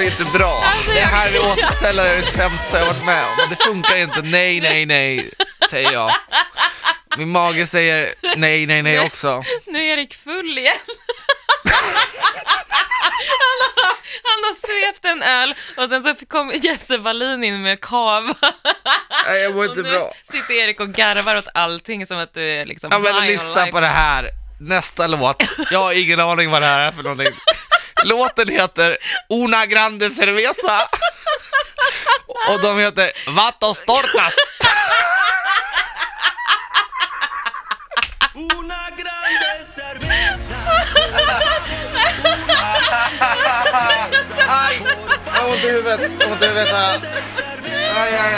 var inte bra. Det här är återställare det sämsta jag varit med om. Det funkar inte. Nej, nej, nej, säger jag. Min mage säger nej, nej, nej också. Nu är Erik full igen. Han har, han har svept en öl och sen så kom Jesse Wallin in med kava. Nej, jag mår inte bra. sitter Erik och garvar åt allting som att du är liksom Ja men lyssna på det här. Nästa låt. Jag har ingen aning vad det här är för någonting. Låten heter Una Grande Cerveza. Och de heter Vatos Tortas. Una grande cerveza. Aj! Jag har ont i huvudet. Jag har ont i huvudet. Aj, aj, aj.